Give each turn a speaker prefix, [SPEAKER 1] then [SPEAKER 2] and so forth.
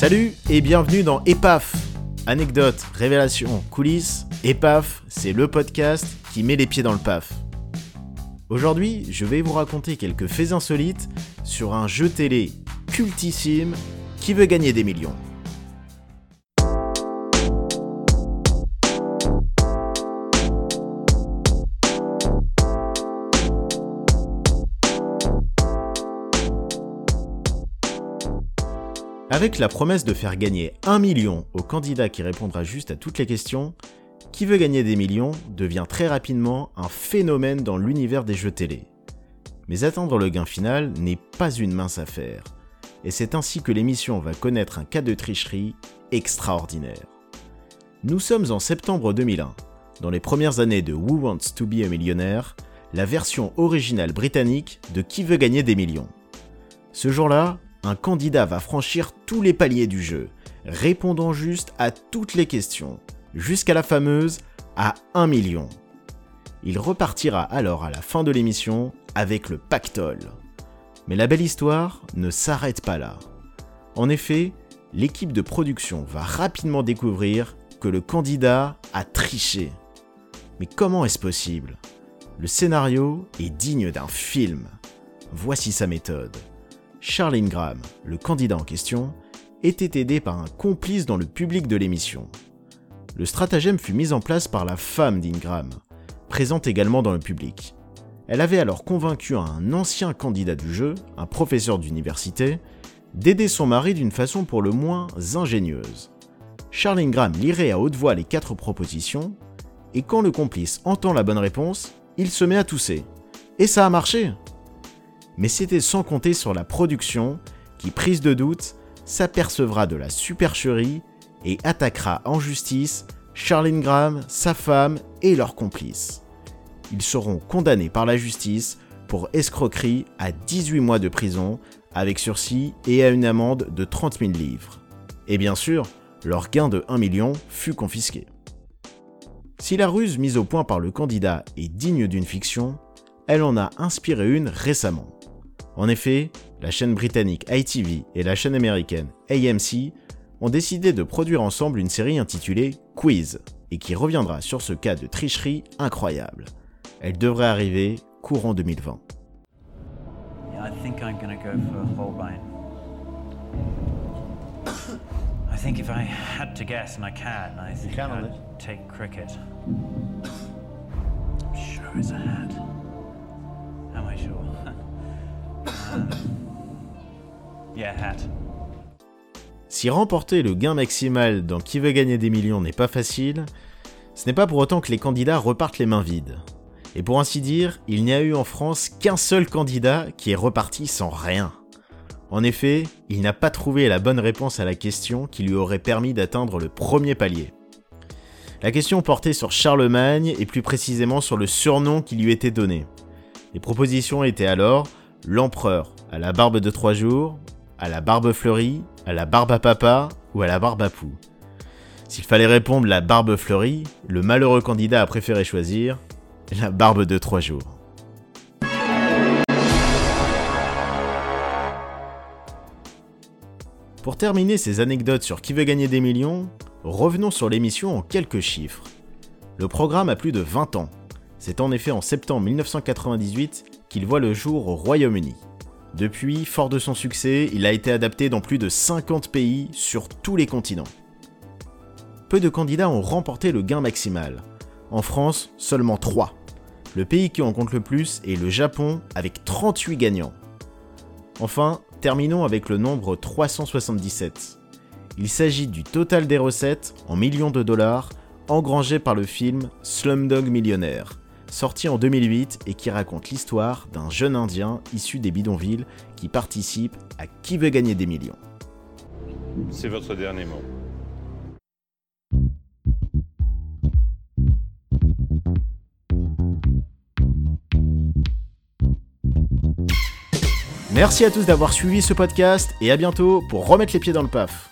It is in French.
[SPEAKER 1] Salut et bienvenue dans EPAF. Anecdotes, révélations, coulisses, EPAF, c'est le podcast qui met les pieds dans le PAF. Aujourd'hui, je vais vous raconter quelques faits insolites sur un jeu télé cultissime qui veut gagner des millions. Avec la promesse de faire gagner 1 million au candidat qui répondra juste à toutes les questions, Qui veut gagner des millions devient très rapidement un phénomène dans l'univers des jeux télé. Mais atteindre le gain final n'est pas une mince affaire, et c'est ainsi que l'émission va connaître un cas de tricherie extraordinaire. Nous sommes en septembre 2001, dans les premières années de Who Wants to be a Millionaire, la version originale britannique de Qui veut gagner des millions. Ce jour-là, un candidat va franchir tous les paliers du jeu, répondant juste à toutes les questions, jusqu'à la fameuse à 1 million. Il repartira alors à la fin de l'émission avec le pactole. Mais la belle histoire ne s'arrête pas là. En effet, l'équipe de production va rapidement découvrir que le candidat a triché. Mais comment est-ce possible? Le scénario est digne d'un film. Voici sa méthode. Charles Ingram, le candidat en question, était aidé par un complice dans le public de l'émission. Le stratagème fut mis en place par la femme d'Ingram, présente également dans le public. Elle avait alors convaincu un ancien candidat du jeu, un professeur d'université, d'aider son mari d'une façon pour le moins ingénieuse. Charles Ingram lirait à haute voix les quatre propositions, et quand le complice entend la bonne réponse, il se met à tousser. Et ça a marché mais c'était sans compter sur la production qui, prise de doute, s'apercevra de la supercherie et attaquera en justice Charlene Graham, sa femme et leurs complices. Ils seront condamnés par la justice pour escroquerie à 18 mois de prison avec sursis et à une amende de 30 000 livres. Et bien sûr, leur gain de 1 million fut confisqué. Si la ruse mise au point par le candidat est digne d'une fiction, elle en a inspiré une récemment. En effet, la chaîne britannique ITV et la chaîne américaine AMC ont décidé de produire ensemble une série intitulée Quiz, et qui reviendra sur ce cas de tricherie incroyable. Elle devrait arriver courant 2020.
[SPEAKER 2] Yeah, I think I'm gonna go for Holbein. I think if I had to guess, and I can, I think
[SPEAKER 3] can
[SPEAKER 2] I'd take cricket. I'm sure it's a hat. Am I sure?
[SPEAKER 1] Si remporter le gain maximal dans Qui veut gagner des millions n'est pas facile, ce n'est pas pour autant que les candidats repartent les mains vides. Et pour ainsi dire, il n'y a eu en France qu'un seul candidat qui est reparti sans rien. En effet, il n'a pas trouvé la bonne réponse à la question qui lui aurait permis d'atteindre le premier palier. La question portait sur Charlemagne et plus précisément sur le surnom qui lui était donné. Les propositions étaient alors l'empereur à la barbe de trois jours, à la barbe fleurie, à la barbe à papa ou à la barbe à poux. S'il fallait répondre la barbe fleurie, le malheureux candidat a préféré choisir la barbe de trois jours. Pour terminer ces anecdotes sur qui veut gagner des millions, revenons sur l'émission en quelques chiffres. Le programme a plus de 20 ans. C'est en effet en septembre 1998 qu'il voit le jour au Royaume-Uni. Depuis, fort de son succès, il a été adapté dans plus de 50 pays sur tous les continents. Peu de candidats ont remporté le gain maximal. En France, seulement 3. Le pays qui en compte le plus est le Japon avec 38 gagnants. Enfin, terminons avec le nombre 377. Il s'agit du total des recettes en millions de dollars engrangées par le film Slumdog Millionnaire, sorti en 2008 et qui raconte l'histoire d'un jeune Indien issu des bidonvilles qui participe à Qui veut gagner des millions.
[SPEAKER 3] C'est votre dernier mot.
[SPEAKER 1] Merci à tous d'avoir suivi ce podcast et à bientôt pour remettre les pieds dans le paf.